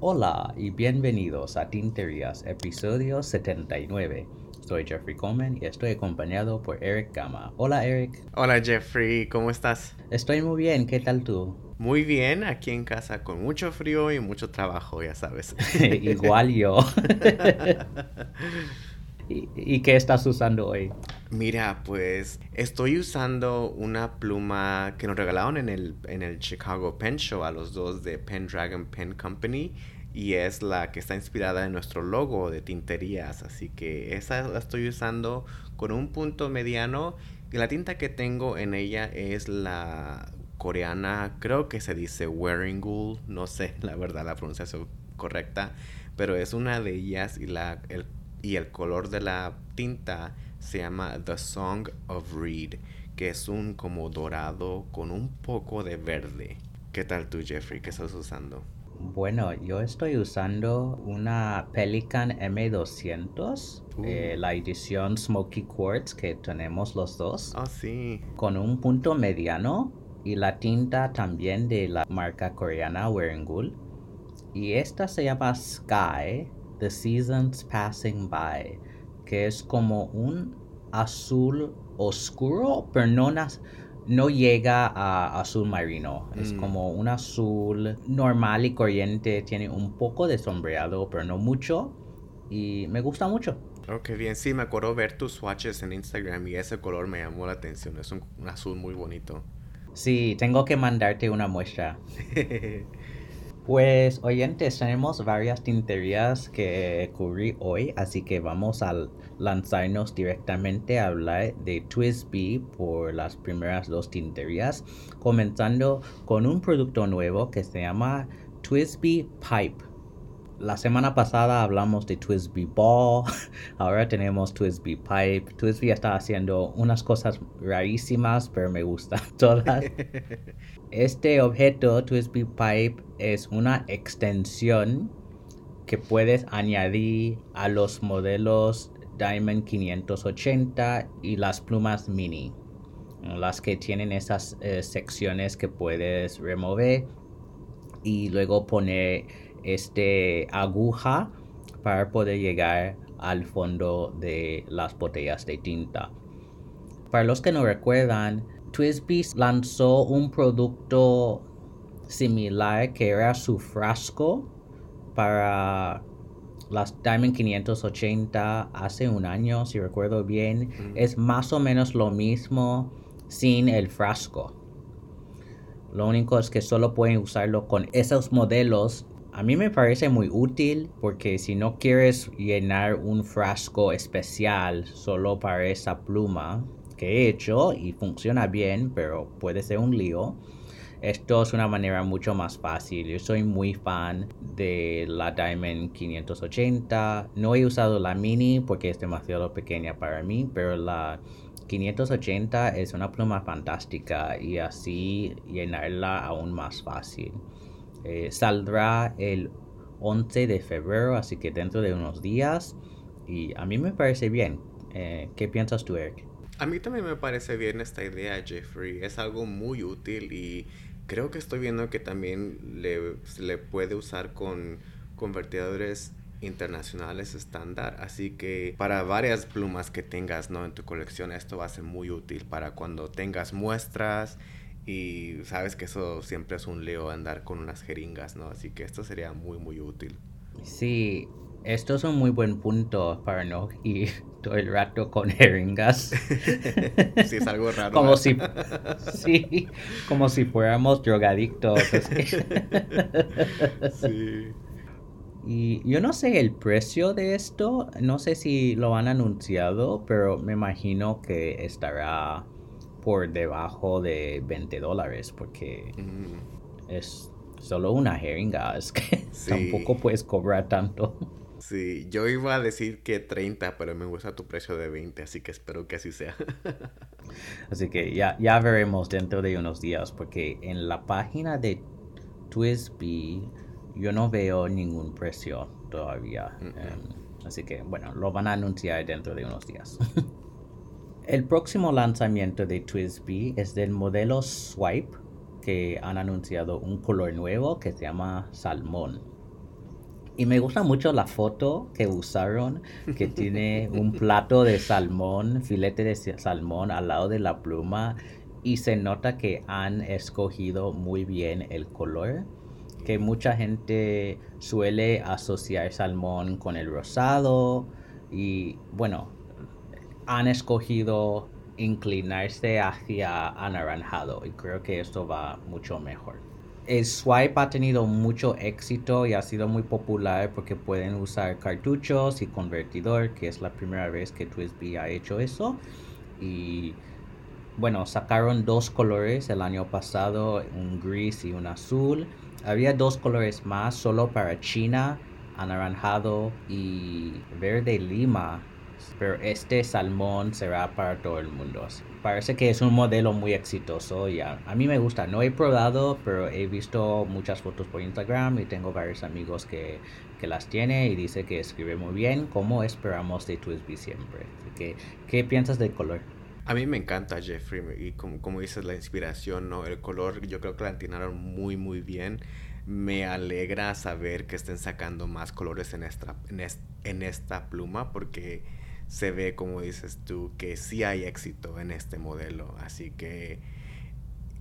Hola y bienvenidos a Tinterías, episodio 79. Soy Jeffrey Coleman y estoy acompañado por Eric Gama. Hola Eric. Hola Jeffrey, ¿cómo estás? Estoy muy bien, ¿qué tal tú? Muy bien, aquí en casa con mucho frío y mucho trabajo, ya sabes. Igual yo. ¿Y, qué estás usando hoy? Mira, pues estoy usando una pluma que nos regalaron en el, en el Chicago Pen Show a los dos de Pendragon Pen Company y es la que está inspirada en nuestro logo de tinterías. Así que esa la estoy usando con un punto mediano la tinta que tengo en ella es la coreana, creo que se dice Wearinggul, no sé la verdad la pronunciación correcta, pero es una de ellas y la el y el color de la tinta se llama The Song of Reed, que es un como dorado con un poco de verde. ¿Qué tal tú, Jeffrey? ¿Qué estás usando? Bueno, yo estoy usando una Pelican M200, eh, uh. la edición Smoky Quartz que tenemos los dos. Ah, sí. Con un punto mediano y la tinta también de la marca coreana Wearinggul. Y esta se llama Sky The Seasons Passing By, que es como un azul oscuro, pero no, no llega a azul marino. Es mm. como un azul normal y corriente, tiene un poco de sombreado, pero no mucho. Y me gusta mucho. Ok, bien, sí, me acuerdo ver tus swatches en Instagram y ese color me llamó la atención. Es un azul muy bonito. Sí, tengo que mandarte una muestra. Pues oyentes, tenemos varias tinterías que cubrir hoy, así que vamos a lanzarnos directamente a hablar de Twisby por las primeras dos tinterías, comenzando con un producto nuevo que se llama Twisby Pipe. La semana pasada hablamos de Twisby Ball, ahora tenemos Twisby Pipe. Twisby está haciendo unas cosas rarísimas, pero me gustan todas. Este objeto Twisby Pipe es una extensión que puedes añadir a los modelos Diamond 580 y las plumas mini, las que tienen esas eh, secciones que puedes remover y luego poner este aguja para poder llegar al fondo de las botellas de tinta. Para los que no recuerdan, Twisby lanzó un producto similar que era su frasco para las Diamond 580 hace un año, si recuerdo bien. Es más o menos lo mismo sin el frasco. Lo único es que solo pueden usarlo con esos modelos a mí me parece muy útil porque si no quieres llenar un frasco especial solo para esa pluma que he hecho y funciona bien, pero puede ser un lío. Esto es una manera mucho más fácil. Yo soy muy fan de la Diamond 580. No he usado la Mini porque es demasiado pequeña para mí, pero la 580 es una pluma fantástica y así llenarla aún más fácil. Eh, saldrá el 11 de febrero, así que dentro de unos días. Y a mí me parece bien. Eh, ¿Qué piensas tú, Eric? A mí también me parece bien esta idea, Jeffrey. Es algo muy útil y creo que estoy viendo que también le, se le puede usar con convertidores internacionales estándar así que para varias plumas que tengas no en tu colección esto va a ser muy útil para cuando tengas muestras y sabes que eso siempre es un leo andar con unas jeringas, ¿no? Así que esto sería muy, muy útil. Sí, esto es un muy buen punto para no ir todo el rato con jeringas. sí, es algo raro. como si, sí, como si fuéramos drogadictos. sí. Y yo no sé el precio de esto, no sé si lo han anunciado, pero me imagino que estará por debajo de 20 dólares porque mm. es solo una jeringa, es que tampoco puedes cobrar tanto. Sí, yo iba a decir que 30, pero me gusta tu precio de 20, así que espero que así sea. así que ya, ya veremos dentro de unos días, porque en la página de Twisby yo no veo ningún precio todavía. Em, así que bueno, lo van a anunciar dentro de unos días. El próximo lanzamiento de Twisby es del modelo Swipe, que han anunciado un color nuevo que se llama Salmón. Y me gusta mucho la foto que usaron, que tiene un plato de salmón, filete de salmón al lado de la pluma. Y se nota que han escogido muy bien el color. Que mucha gente suele asociar salmón con el rosado. Y bueno, han escogido inclinarse hacia anaranjado. Y creo que esto va mucho mejor el swipe ha tenido mucho éxito y ha sido muy popular porque pueden usar cartuchos y convertidor, que es la primera vez que Twisby ha hecho eso. Y bueno, sacaron dos colores el año pasado, un gris y un azul. Había dos colores más solo para China, anaranjado y verde lima pero este salmón será para todo el mundo. Parece que es un modelo muy exitoso y a, mí me gusta. No he probado, pero he visto muchas fotos por Instagram y tengo varios amigos que, que las tiene y dice que escribe muy bien, como esperamos de Twisby siempre. que, ¿Qué piensas del color? A mí me encanta Jeffrey y como, como dices la inspiración, ¿no? El color yo creo que la atinaron muy muy bien. Me alegra saber que estén sacando más colores en esta, en esta pluma porque se ve, como dices tú, que sí hay éxito en este modelo. Así que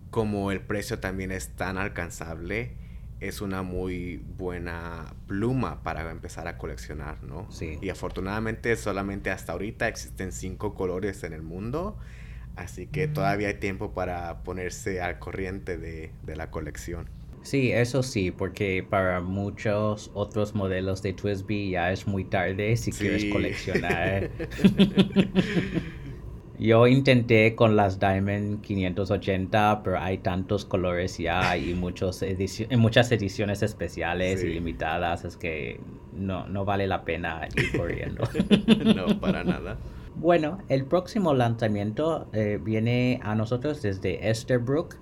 como el precio también es tan alcanzable, es una muy buena pluma para empezar a coleccionar, ¿no? Sí. Y afortunadamente solamente hasta ahorita existen cinco colores en el mundo, así que todavía hay tiempo para ponerse al corriente de, de la colección. Sí, eso sí, porque para muchos otros modelos de Twisby ya es muy tarde si quieres coleccionar. Yo intenté con las Diamond 580, pero hay tantos colores ya y muchos muchas ediciones especiales y limitadas, es que no, no vale la pena ir corriendo. no, para nada. Bueno, el próximo lanzamiento eh, viene a nosotros desde Esterbrook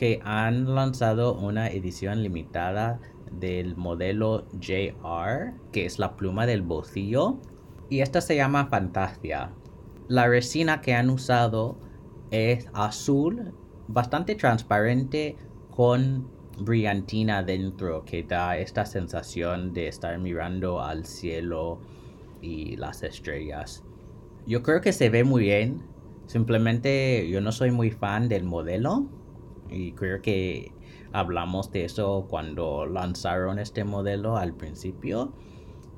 que han lanzado una edición limitada del modelo JR, que es la pluma del bolsillo. Y esta se llama Fantasia. La resina que han usado es azul, bastante transparente con brillantina dentro, que da esta sensación de estar mirando al cielo y las estrellas. Yo creo que se ve muy bien. Simplemente yo no soy muy fan del modelo y creo que hablamos de eso cuando lanzaron este modelo al principio.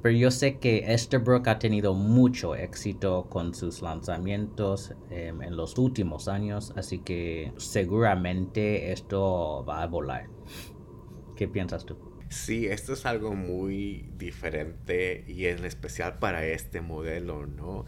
Pero yo sé que Esterbrook ha tenido mucho éxito con sus lanzamientos em, en los últimos años, así que seguramente esto va a volar. ¿Qué piensas tú? Sí, esto es algo muy diferente y en especial para este modelo, ¿no?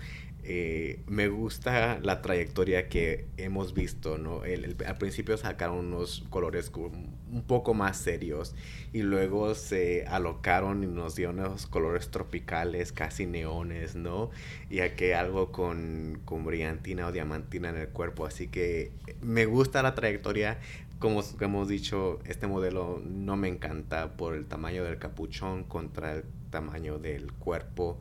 Eh, me gusta la trayectoria que hemos visto, ¿no? al principio sacaron unos colores un poco más serios y luego se alocaron y nos dieron unos colores tropicales, casi neones, ¿no? Y aquí algo con, con brillantina o diamantina en el cuerpo, así que me gusta la trayectoria. Como hemos dicho, este modelo no me encanta por el tamaño del capuchón contra el tamaño del cuerpo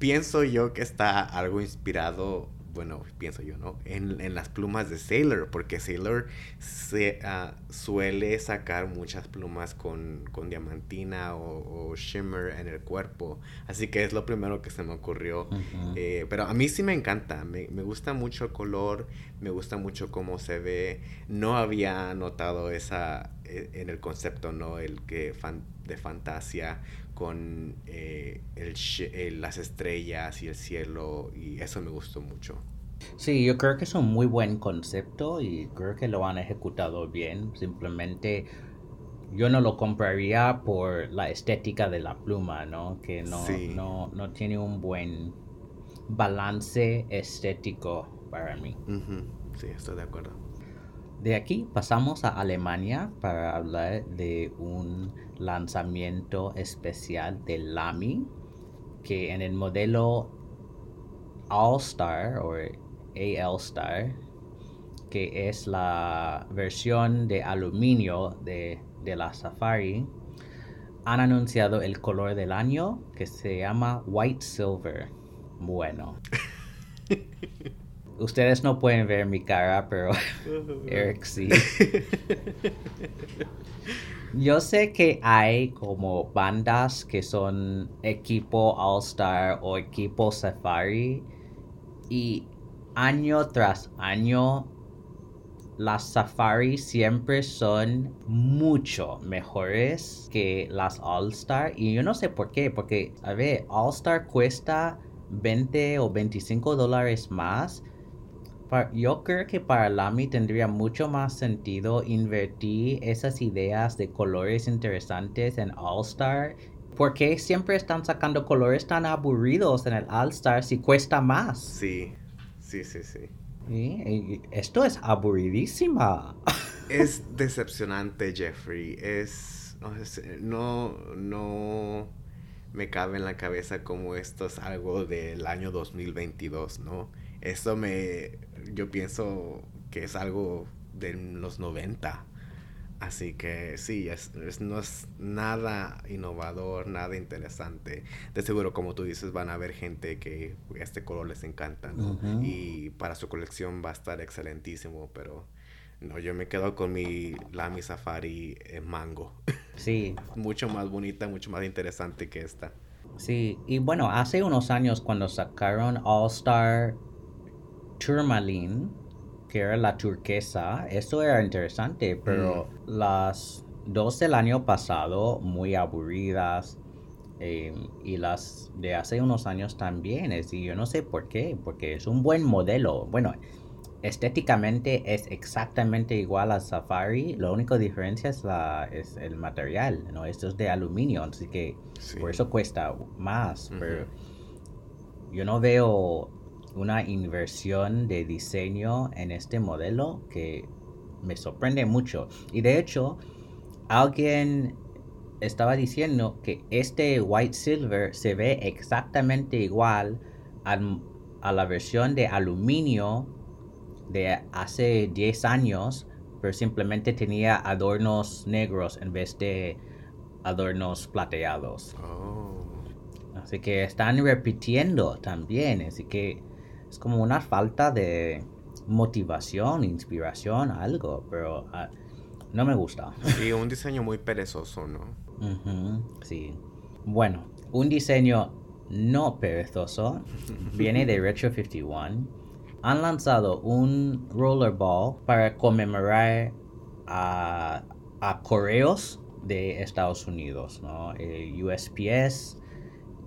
pienso yo que está algo inspirado, bueno, pienso yo, ¿no? En, las plumas de Sailor, porque Sailor se, ah, suele sacar muchas plumas con, diamantina o, shimmer en el cuerpo. Así que es lo primero que se me ocurrió. Eh, pero a mí sí me encanta, me, gusta mucho el color, me gusta mucho cómo se ve. No había notado esa e, en el concepto, ¿no? El que de fantasía con eh, el, las estrellas y el cielo y eso me gustó mucho. Sí, yo creo que es un muy buen concepto y creo que lo han ejecutado bien. Simplemente yo no lo compraría por la estética de la pluma, ¿no? Que no, no, no tiene un buen balance estético para mí. Sí, estoy de acuerdo. De aquí pasamos a Alemania para hablar de un lanzamiento especial de Lamy que en el modelo All Star o AL Star que es la versión de aluminio de, de la Safari han anunciado el color del año que se llama White Silver. Bueno. Ustedes no pueden ver mi cara, pero Eric sí. Yo sé que hay como bandas que son equipo All Star o equipo Safari y año tras año las Safari siempre son mucho mejores que las All Star y yo no sé por qué, porque a ver, All Star cuesta 20 o 25 dólares más yo creo que para Lamy tendría mucho más sentido invertir esas ideas de colores interesantes en All Star. ¿Por qué siempre están sacando colores tan aburridos en el All Star si cuesta más? Sí, sí, sí, sí. Esto es aburridísima. Es decepcionante, Jeffrey. Es. No, no me cabe en la cabeza como esto es algo del año 2022, ¿no? Esto me yo pienso que es algo de los 90. Así que sí, es, no es nada innovador, nada interesante. De seguro, como tú dices, van a haber gente que este color les encanta, Y para su colección va a estar excelentísimo, pero no, yo me quedo con mi Lamy Safari en mango. Sí. mucho más bonita, mucho más interesante que esta. Sí, y bueno, hace unos años cuando sacaron All Star Tourmaline, que era la turquesa, eso era interesante, pero mm. las dos del año pasado, muy aburridas, em, y las de hace unos años también, es, y yo no sé por qué, porque es un buen modelo. Bueno, estéticamente es exactamente igual a Safari, la única diferencia es, la, es el material, ¿no? Esto es de aluminio, así que por eso cuesta más, pero yo no veo una inversión de diseño en este modelo que me sorprende mucho. Y de hecho, alguien estaba diciendo que este white silver se ve exactamente igual a, la versión de aluminio de hace 10 años, pero simplemente tenía adornos negros en vez de adornos plateados. Oh. Así que están repitiendo también, así que es como una falta de motivación, inspiración, algo, pero ah, no me gusta. Y un diseño muy perezoso, ¿no? sí. Bueno, un diseño no perezoso viene de Retro 51. Han lanzado un rollerball para conmemorar a, a correos de Estados Unidos, ¿no? USPS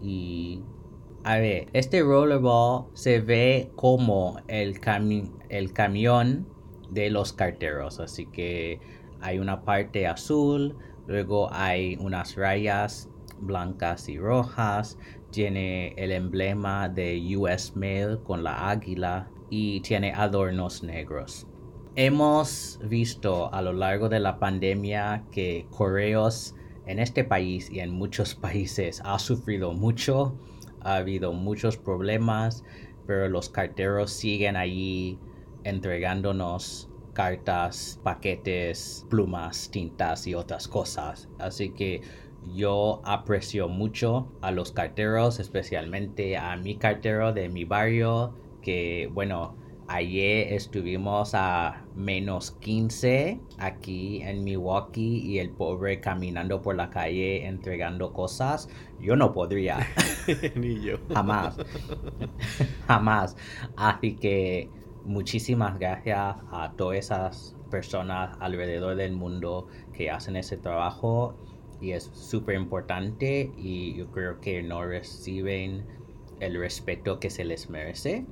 y a ver, este rollerball se ve como el, camión de los carteros. Así que hay una parte azul, luego hay unas rayas blancas y rojas, tiene el emblema de US Mail con la águila y tiene adornos negros. Hemos visto a lo largo de la pandemia que correos en este país y en muchos países ha sufrido mucho ha habido muchos problemas, pero los carteros siguen allí entregándonos cartas, paquetes, plumas, tintas y otras cosas. Así que yo aprecio mucho a los carteros, especialmente a mi cartero de mi barrio, que bueno, Ayer estuvimos a menos 15 aquí en Milwaukee y el pobre caminando por la calle entregando cosas. Yo no podría. Ni yo. Jamás. Jamás. Así que muchísimas gracias a todas esas personas alrededor del mundo que hacen ese trabajo y es súper importante y yo creo que no reciben el respeto que se les merece.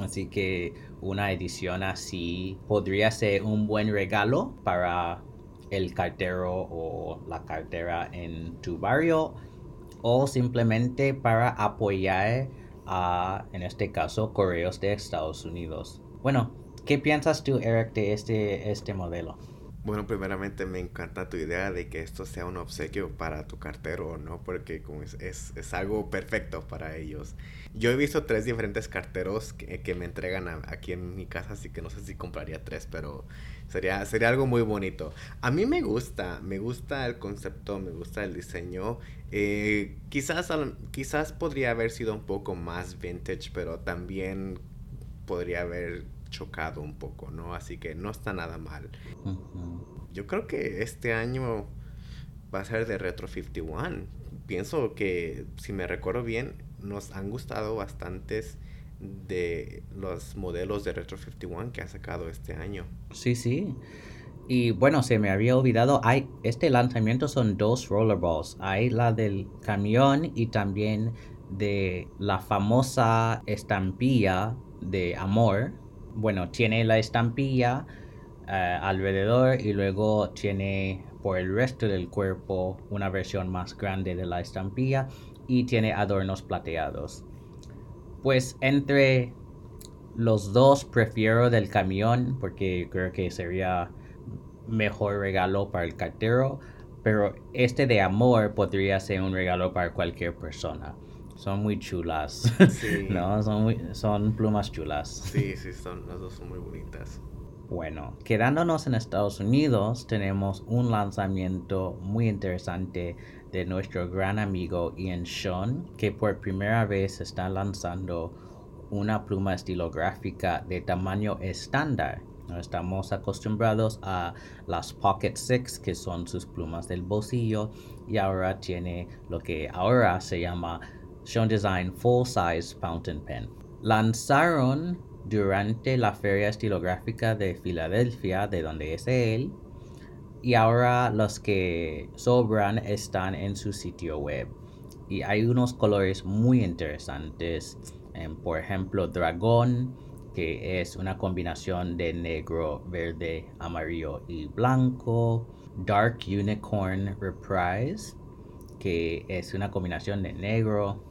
Así que una edición así podría ser un buen regalo para el cartero o la cartera en tu barrio o simplemente para apoyar a, en este caso, correos de Estados Unidos. Bueno, ¿qué piensas tú, Eric, de este, este modelo? Bueno, primeramente me encanta tu idea de que esto sea un obsequio para tu cartero, ¿no? Porque como es, es, algo perfecto para ellos. Yo he visto tres diferentes carteros que, me entregan aquí en mi casa, así que no sé si compraría tres, pero sería, sería algo muy bonito. A mí me gusta, me gusta el concepto, me gusta el diseño. Eh, quizás, quizás podría haber sido un poco más vintage, pero también podría haber chocado un poco, ¿no? Así que no está nada mal. Yo creo que este año va a ser de Retro 51. Pienso que, si me recuerdo bien, nos han gustado bastantes de los modelos de Retro 51 que ha sacado este año. Sí, sí. Y bueno, se me había olvidado, hay este lanzamiento son dos rollerballs. Hay la del camión y también de la famosa estampilla de amor. Bueno, tiene la estampilla eh, alrededor y luego tiene por el resto del cuerpo una versión más grande de la estampilla y tiene adornos plateados. Pues entre los dos prefiero del camión porque creo que sería mejor regalo para el cartero, pero este de amor podría ser un regalo para cualquier persona. Son muy chulas. no, son, son plumas chulas. Sí, sí, son, las dos son muy bonitas. Bueno, quedándonos en Estados Unidos, tenemos un lanzamiento muy interesante de nuestro gran amigo Ian Sean, que por primera vez está lanzando una pluma estilográfica de tamaño estándar Estamos acostumbrados a las Pocket Six, que son sus plumas del bolsillo, y ahora tiene lo que ahora se llama Sean Design Full Size Fountain Pen. Lanzaron durante la Feria Estilográfica de Filadelfia, de donde es él, y ahora los que sobran están en su sitio web. Y hay unos colores muy interesantes, por ejemplo, dragón, que es una combinación de negro, verde, amarillo y blanco. Dark Unicorn Reprise, que es una combinación de negro,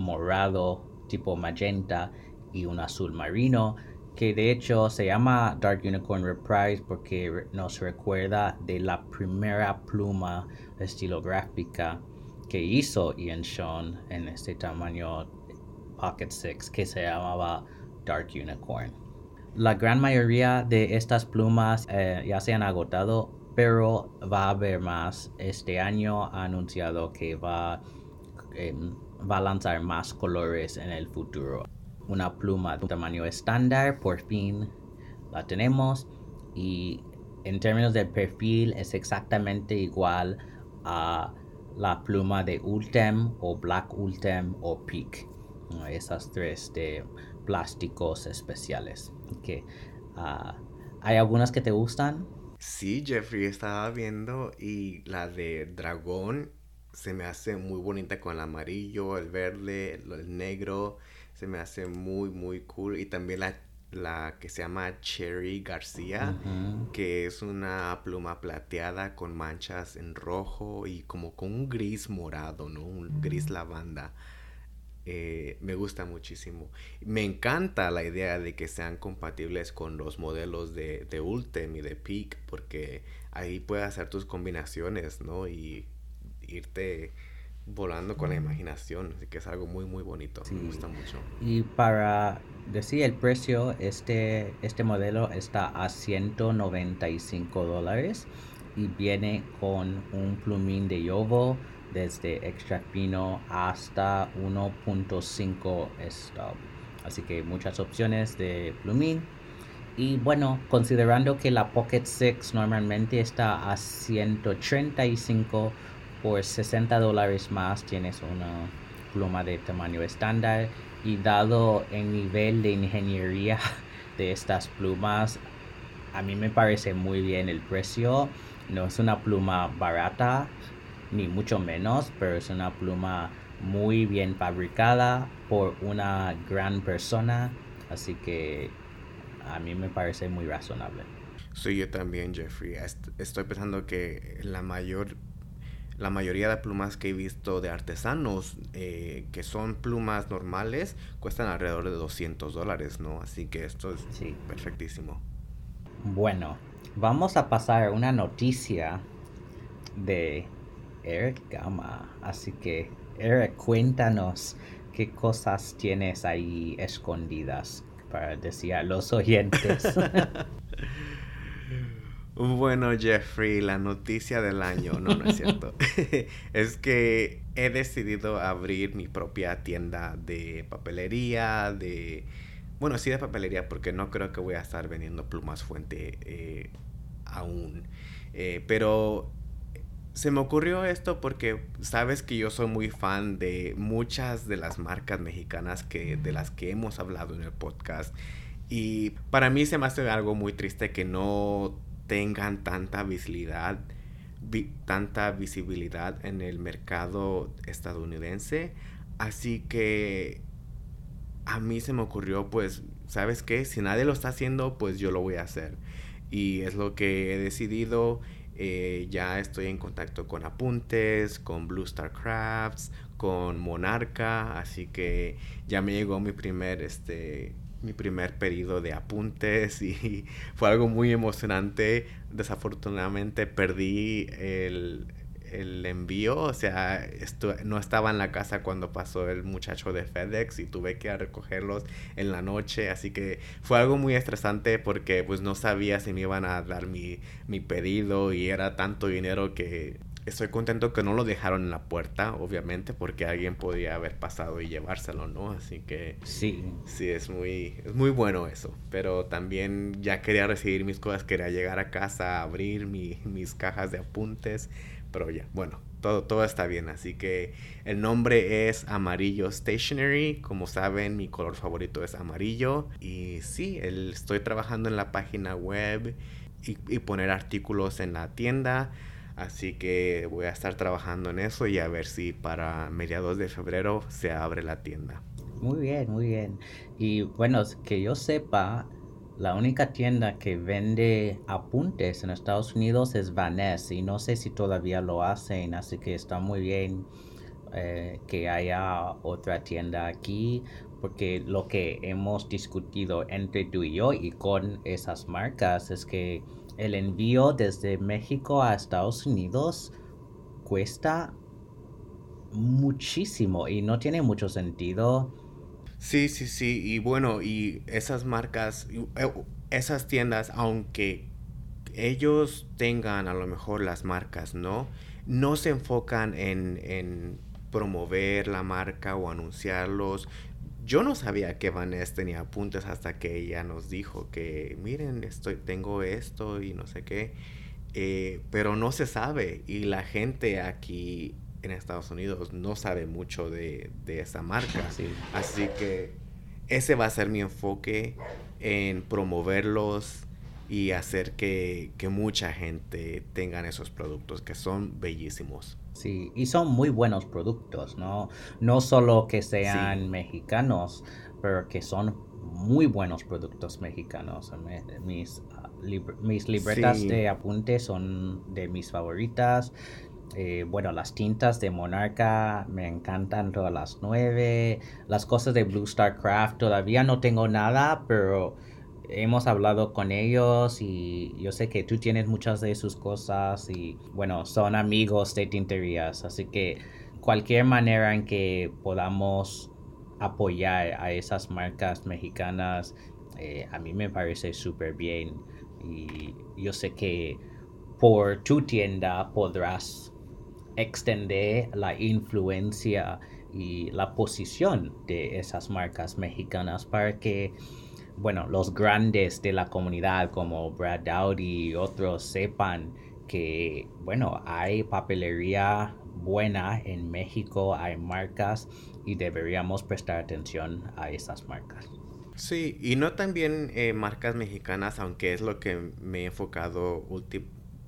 morado, tipo magenta y un azul marino, que de hecho se llama Dark Unicorn Reprise porque nos recuerda de la primera pluma estilográfica que hizo Ian Sean en este tamaño Pocket 6 que se llamaba Dark Unicorn. La gran mayoría de estas plumas eh, ya se han agotado, pero va a haber más. Este año ha anunciado que va, em, va más colores en el futuro. Una pluma de tamaño estándar, por fin la tenemos. Y en términos de perfil es exactamente igual a la pluma de Ultem o Black Ultem o Peak. Esas tres de plásticos especiales. Que, ah, ¿Hay algunas que te gustan? Sí, Jeffrey, estaba viendo y la de dragón se me hace muy bonita con el amarillo, el verde, el negro. Se me hace muy, muy cool. Y también la, la que se llama Cherry García, que es una pluma plateada con manchas en rojo y como con un gris morado, ¿no? Un gris lavanda. Eh, me gusta muchísimo. Me encanta la idea de que sean compatibles con los modelos de, de Ultem y de Peak, porque ahí puedes hacer tus combinaciones, ¿no? Y irte volando con la imaginación, así que es algo muy muy bonito, me gusta mucho. Y para decir el precio, este, este modelo está a 195 dólares y viene con un plumín de yovo, desde extra fino hasta 1.5 stop. Así que muchas opciones de plumín. Y bueno, considerando que la Pocket 6 normalmente está a 135 por 60 dólares más, tienes una pluma de tamaño estándar. Y dado el nivel de ingeniería de estas plumas, a mí me parece muy bien el precio. No es una pluma barata, ni mucho menos, pero es una pluma muy bien fabricada por una gran persona, así que a mí me parece muy razonable. Sí, yo también, Jeffrey. Estoy pensando que la mayor la mayoría de plumas que he visto de artesanos, eh, que son plumas normales, cuestan alrededor de 200 dólares, ¿no? Así que esto es perfectísimo. Bueno, vamos a pasar a una noticia de Eric Gama. Así que, Eric, cuéntanos qué cosas tienes ahí escondidas para decir a los oyentes. Bueno, Jeffrey, la noticia del año, no, no es cierto. es que he decidido abrir mi propia tienda de papelería, de bueno, sí de papelería, porque no creo que voy a estar vendiendo plumas fuente eh, aún. Eh, pero se me ocurrió esto porque sabes que yo soy muy fan de muchas de las marcas mexicanas que, de las que hemos hablado en el podcast. Y para mí se me hace algo muy triste que no tengan tanta visibilidad, tanta visibilidad en el mercado estadounidense. Así que a mí se me ocurrió, pues, ¿sabes qué? Si nadie lo está haciendo, pues yo lo voy a hacer. Y es lo que he decidido eh, ya estoy en contacto con Apuntes, con Blue Star Crafts, con Monarca, así que ya me llegó mi primer, este, mi primer pedido de apuntes y fue algo muy emocionante. Desafortunadamente perdí el, el envío, o sea, no estaba en la casa cuando pasó el muchacho de FedEx y tuve que recogerlos en la noche, así que fue algo muy estresante porque pues no sabía si me iban a dar mi, mi pedido y era tanto dinero que estoy contento que no lo dejaron en la puerta, obviamente, porque alguien podía haber pasado y llevárselo, ¿no? Así que sí, sí es muy es muy bueno eso. Pero también ya quería recibir mis cosas, quería llegar a casa, abrir mis cajas de apuntes, pero ya, bueno, todo, todo está bien. Así que el nombre es Amarillo Stationery. Como saben, mi color favorito es amarillo. Y sí, estoy trabajando en la página web y, poner artículos en la tienda. Así que voy a estar trabajando en eso y a ver si para mediados de febrero se abre la tienda. Muy bien, muy bien. Y bueno, que yo sepa, la única tienda que vende apuntes en Estados Unidos es Vaness y no sé si todavía lo hacen, así que está muy bien eh, que haya otra tienda aquí porque lo que hemos discutido entre tú y yo y con esas marcas es que el envío desde México a Estados Unidos cuesta muchísimo y no tiene mucho sentido Sí, sí, sí. Y bueno, y esas marcas, eh, esas tiendas, aunque ellos tengan a lo mejor las marcas, ¿no? No se enfocan en, en promover la marca o anunciarlos. Yo no sabía que Vanessa tenía apuntes hasta que ella nos dijo que, miren, estoy, tengo esto y no sé qué. Eh, pero no se sabe y la gente aquí en Estados Unidos no sabe mucho de, esa marca. Así que ese va a ser mi enfoque en promoverlos y hacer que, mucha gente tengan esos productos que son bellísimos. Sí, y son muy buenos productos, ¿no? No solo que sean mexicanos, pero que son muy buenos productos mexicanos. Mis, ah, mis libretas de apunte son de mis favoritas. Eh, bueno, las tintas de Monarca me encantan todas las nueve. Las cosas de Blue Star Craft todavía no tengo nada, pero hemos hablado con ellos y yo sé que tú tienes muchas de sus cosas y bueno, son amigos de tinterías, así que cualquier manera en que podamos apoyar a esas marcas mexicanas, eh, a mí me parece súper bien y yo sé que por tu tienda podrás extender la influencia y la posición de esas marcas mexicanas para que bueno, los grandes de la comunidad como Brad Dowdy y otros sepan que, bueno, hay papelería buena en México, hay marcas y deberíamos prestar atención a esas marcas. Sí, y no también eh, marcas mexicanas, aunque es lo que me he enfocado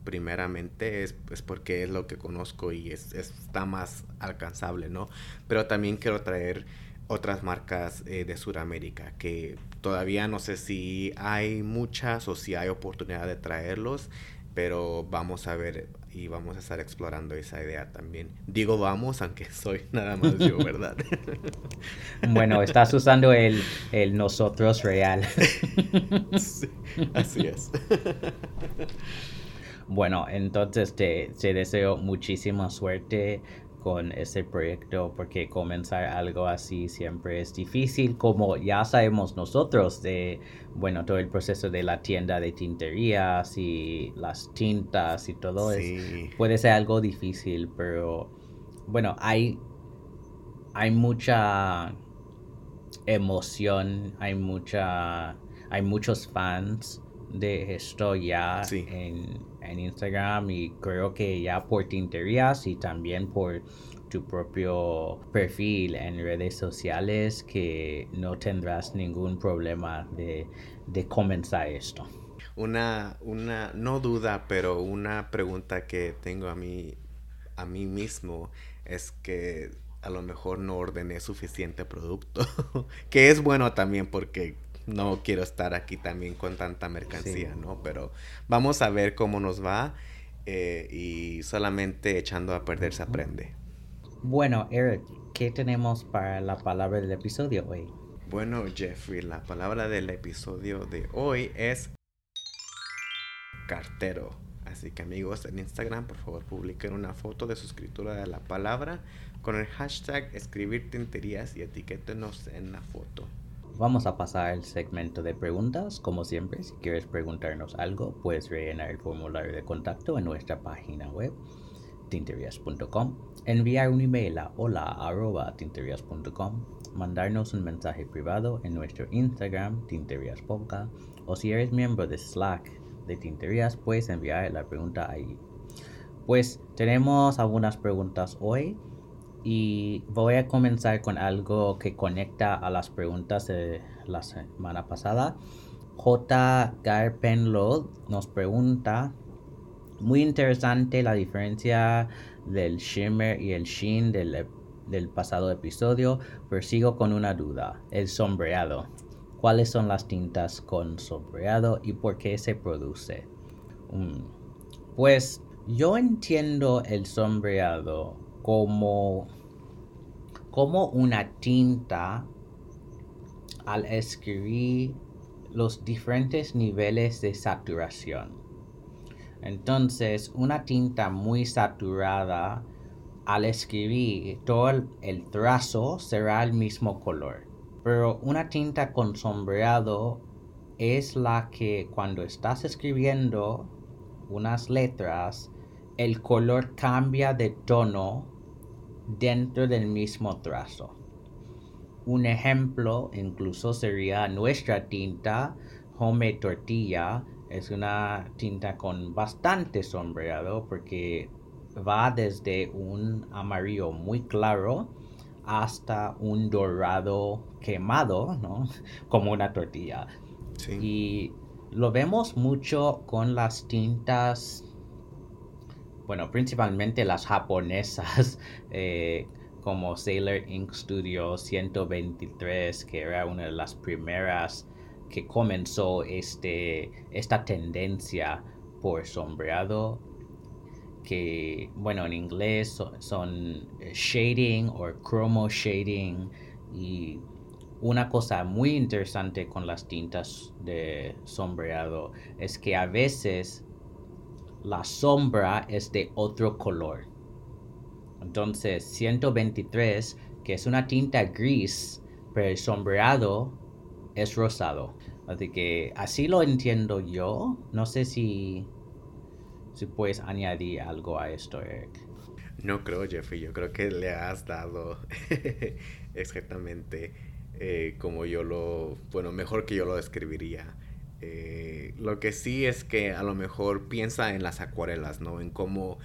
primeramente es, porque es lo que conozco y es, está más alcanzable, ¿no? Pero también quiero traer otras marcas eh, de Sudamérica que todavía no sé si hay muchas o si hay oportunidad de traerlos, pero vamos a ver y vamos a estar explorando esa idea también. Digo vamos, aunque soy nada más yo, ¿verdad? bueno, estás usando el, el nosotros real. así es. Bueno, entonces te, deseo muchísima suerte con ese proyecto porque comenzar algo así siempre es difícil como ya sabemos nosotros de bueno todo el proceso de la tienda de tinterías y las tintas y todo eso puede ser algo difícil pero bueno hay hay mucha emoción, hay mucha, hay muchos fans de esto ya en, en, Instagram y creo que ya por tinterías y también por tu propio perfil en redes sociales que no tendrás ningún problema de, de comenzar esto. Una, una, no duda, pero una pregunta que tengo a mí, a mí mismo es que a lo mejor no ordené suficiente producto, que es bueno también porque no quiero estar aquí también con tanta mercancía, ¿no? Pero vamos a ver cómo nos va eh, y solamente echando a perder se aprende. Bueno, Eric, ¿qué tenemos para la palabra del episodio hoy? Bueno, Jeffrey, la palabra del episodio de hoy es cartero. Así que amigos en Instagram, por favor publiquen una foto de su escritura de la palabra con el hashtag escribir tinterías y etiquétenos en la foto. Vamos a pasar al segmento de preguntas. Como siempre, si quieres preguntarnos algo, puedes rellenar el formulario de contacto en nuestra página web tinterias.com, enviar un email a hola.tinterias.com, mandarnos un mensaje privado en nuestro Instagram tinteriaspodcast o si eres miembro de Slack de Tinterías, puedes enviar la pregunta ahí. Pues tenemos algunas preguntas hoy y voy a comenzar con algo que conecta a las preguntas de la semana pasada. J. Garpenlow nos pregunta, muy interesante la diferencia del shimmer y el sheen del, del pasado episodio, pero sigo con una duda, el sombreado. ¿Cuáles son las tintas con sombreado y por qué se produce? Mm, pues yo entiendo el sombreado como, como una tinta al escribir los diferentes niveles de saturación. Entonces, una tinta muy saturada, al escribir todo el, trazo será el mismo color. Pero una tinta con sombreado es la que cuando estás escribiendo unas letras, el color cambia de tono dentro del mismo trazo. Un ejemplo incluso sería nuestra tinta Home Tortilla. Es una tinta con bastante sombreado porque va desde un amarillo muy claro hasta un dorado quemado, ¿no? Como una tortilla. Y lo vemos mucho con las tintas bueno, principalmente las japonesas, eh, como Sailor Ink Studio 123, que era una de las primeras que comenzó este, esta tendencia por sombreado, que, bueno, en inglés son, shading o chromo shading, y una cosa muy interesante con las tintas de sombreado es que a veces la sombra es de otro color. Entonces, 123, que es una tinta gris, pero el sombreado es rosado. Así que así lo entiendo yo. No sé si, si puedes añadir algo a esto, Eric. No creo, Jeffrey. Yo creo que le has dado exactamente eh, como yo lo, bueno, mejor que yo lo describiría. Eh, lo que sí es que a lo mejor piensa en las acuarelas, ¿no? En cómo,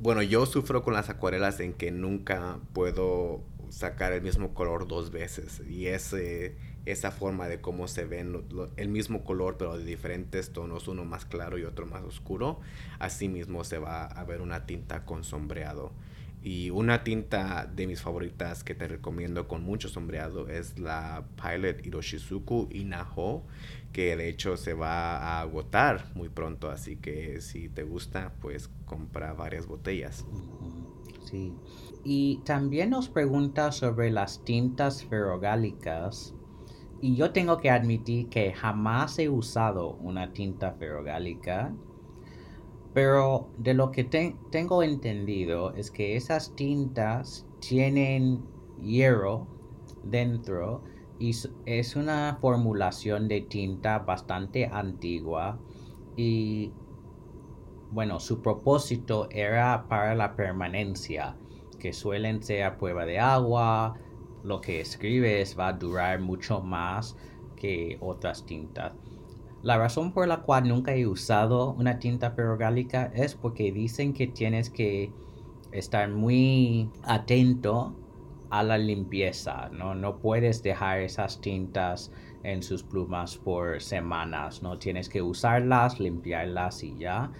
bueno, yo sufro con las acuarelas en que nunca puedo sacar el mismo color dos veces y ese, esa forma de cómo se ven el mismo color pero de diferentes tonos, uno más claro y otro más oscuro, así mismo se va a ver una tinta con sombreado. Y una tinta de mis favoritas que te recomiendo con mucho sombreado es la Pilot Hiroshizuku Inaho, que de hecho se va a agotar muy pronto, así que si te gusta, pues compra varias botellas. Sí. Y también nos pregunta sobre las tintas ferrogálicas. Y yo tengo que admitir que jamás he usado una tinta ferrogálica pero de lo que tengo entendido es que esas tintas tienen hierro dentro es una formulación de tinta bastante antigua y bueno, su propósito era para la permanencia, que suelen ser a prueba de agua lo que escribes va a durar mucho más que otras tintas. La razón por la cual nunca he usado una tinta perrogálica es porque dicen que tienes que estar muy atento a la limpieza, ¿no? No puedes dejar esas tintas en sus plumas por semanas, ¿no? Tienes que usarlas, limpiarlas y ya.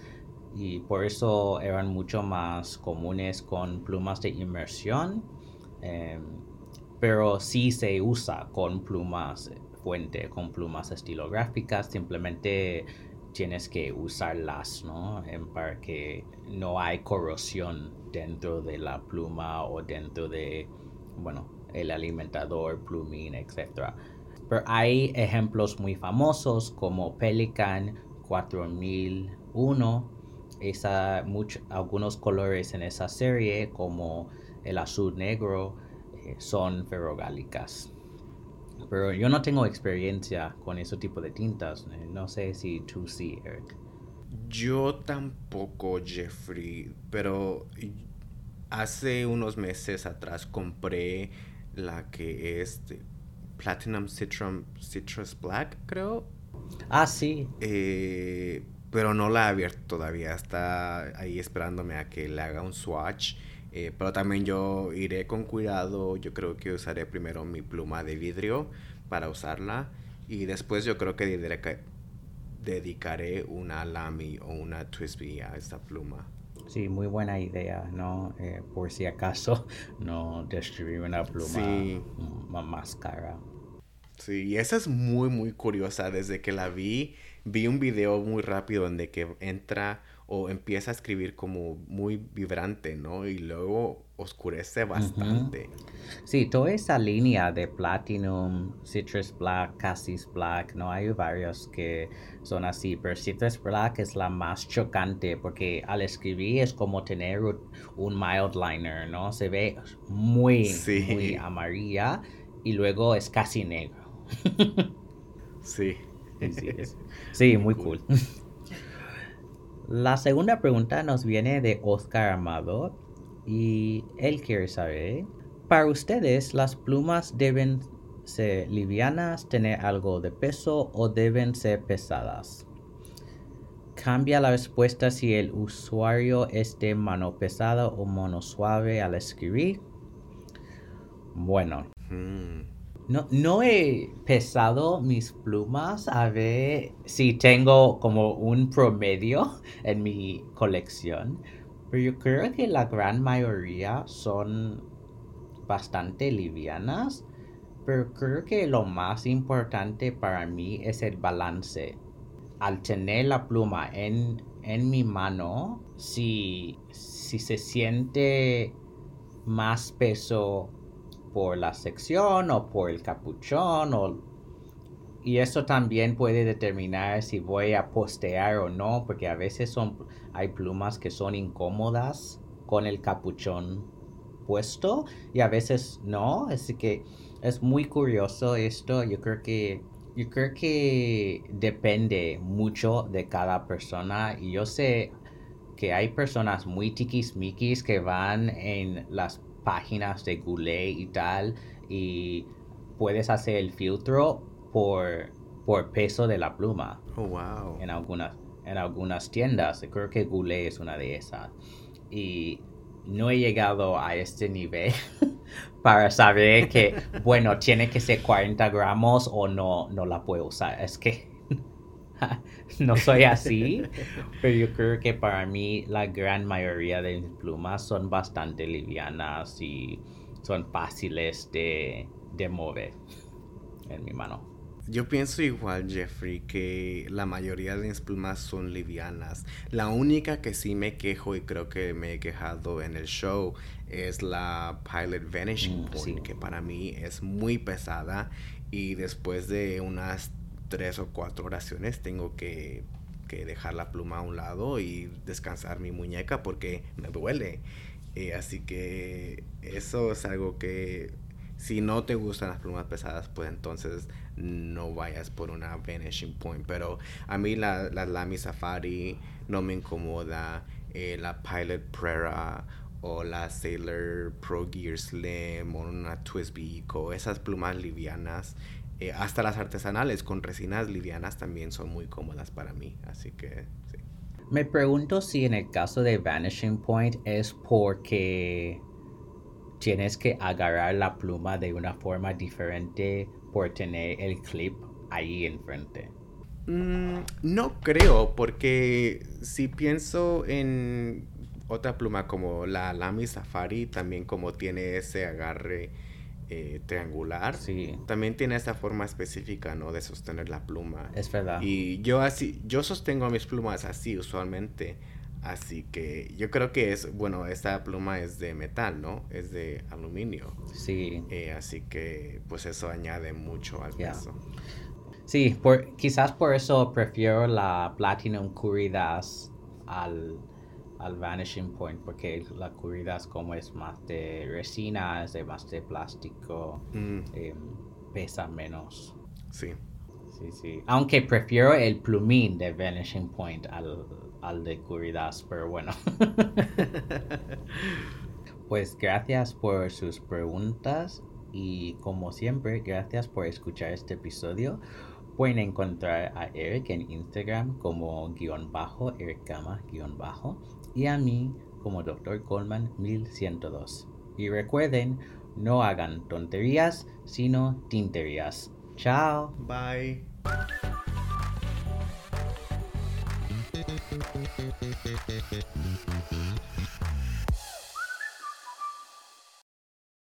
Y por eso eran mucho más comunes con plumas de inmersión. Em, pero sí se usa con plumas fuente, con plumas estilográficas. Simplemente tienes que usarlas, ¿no? para que no hay corrosión dentro de la pluma o dentro de, bueno, el alimentador, plumín, etc. Pero hay ejemplos muy famosos como Pelican 4001, esa, algunos colores en esa serie como el azul negro eh, son ferrogálicas. Pero yo no tengo experiencia con ese tipo de tintas. Eh, no sé si tú sí, Eric. Yo tampoco, Jeffrey. Pero hace unos meses atrás compré la que es Platinum Citrus Black, creo. Ah, sí. Eh, pero no la he abierto todavía. Está ahí esperándome a que le haga un swatch. Eh, pero también yo iré con cuidado. Yo creo que usaré primero mi pluma de vidrio para usarla. Y después yo creo que dedicaré una Lamy o una Twisby a esta pluma. Sí, muy buena idea, ¿no? Eh, por si acaso no destruir una pluma más cara. Sí, y esa es muy, muy curiosa. Desde que la vi, vi un video muy rápido donde que entra o empieza a escribir como muy vibrante, ¿no? Y luego oscurece bastante. Sí, toda esa línea de Platinum, Citrus Black, Cassis Black, ¿no? Hay varios que son así, pero Citrus Black es la más chocante porque al escribir es como tener un mild liner, ¿no? Se ve muy, muy amarilla y luego es casi negro. sí. Sí, muy cool. La segunda pregunta nos viene de Oscar Amado y él quiere saber, para ustedes las plumas deben ser livianas, tener algo de peso o deben ser pesadas. Cambia la respuesta si el usuario es de mano pesada o mano suave al escribir. Bueno, hmm. No, he pesado mis plumas a ver si tengo como un promedio en mi colección, pero yo creo que la gran mayoría son bastante livianas, pero creo que lo más importante para mí es el balance. Al tener la pluma en, mi mano, si, si se siente más peso por la sección o por el capuchón o y eso también puede determinar si voy a postear o no porque a veces son hay plumas que son incómodas con el capuchón puesto y a veces no así que es muy curioso esto. Yo creo que yo creo que depende mucho de cada persona y yo sé que hay personas muy tiquismiquis que van en las páginas de Goulet y tal y puedes hacer el filtro por, por peso de la pluma. Oh, wow. En algunas, en algunas tiendas. Creo que Goulet es una de esas. Y no he llegado a este nivel para saber que, bueno, tiene que ser 40 gramos o no, no la puedo usar. Es que no soy así, pero yo creo que para mí la gran mayoría de mis plumas son bastante livianas y son fáciles de, de mover en mi mano. Yo pienso igual, Jeffrey, que la mayoría de mis plumas son livianas. La única que sí me quejo y creo que me he quejado en el show es la Pilot Vanishing mm, Point, que para mí es muy pesada y después de unas tres o cuatro oraciones tengo que, dejar la pluma a un lado y descansar mi muñeca porque me duele. Eh, así que eso es algo que si no te gustan las plumas pesadas, pues entonces no vayas por una vanishing point. Pero a mí la, la Lamy Safari no me incomoda. Eh, la Pilot Prera o la Sailor Pro Gear Slim o una Twist Eco, esas plumas livianas, eh, hasta las artesanales con resinas livianas también son muy cómodas para mí, así que sí. Me pregunto si en el caso de Vanishing Point es porque tienes que agarrar la pluma de una forma diferente por tener el clip ahí enfrente. Mm, no creo, porque si pienso en otra pluma como la Lamy Safari, también como tiene ese agarre eh, triangular, Sí, también tiene esa forma específica, ¿no? De sostener la pluma. es verdad. Y yo así, yo sostengo mis plumas así usualmente. Así que yo creo que es, bueno, esta pluma es de metal, ¿no? Es de aluminio. Sí, Eh, así que pues eso añade mucho al peso. sí, por, quizás por eso prefiero la Platinum Curidas al, al Vanishing Point, porque la Curidas como es más de resina, es de más de plástico, Mm, em, pesa menos. sí. Sí, sí. Aunque prefiero el plumín de Vanishing Point al, al de Curidas, pero bueno. Pues gracias por sus preguntas y como siempre, gracias por escuchar este episodio. Pueden encontrar a Eric en Instagram como guion bajo, Eric Gama guion bajo, y a mí como Dr. Coleman 1102. Y recuerden, no hagan tonterías, sino tinterías. Chao. Bye.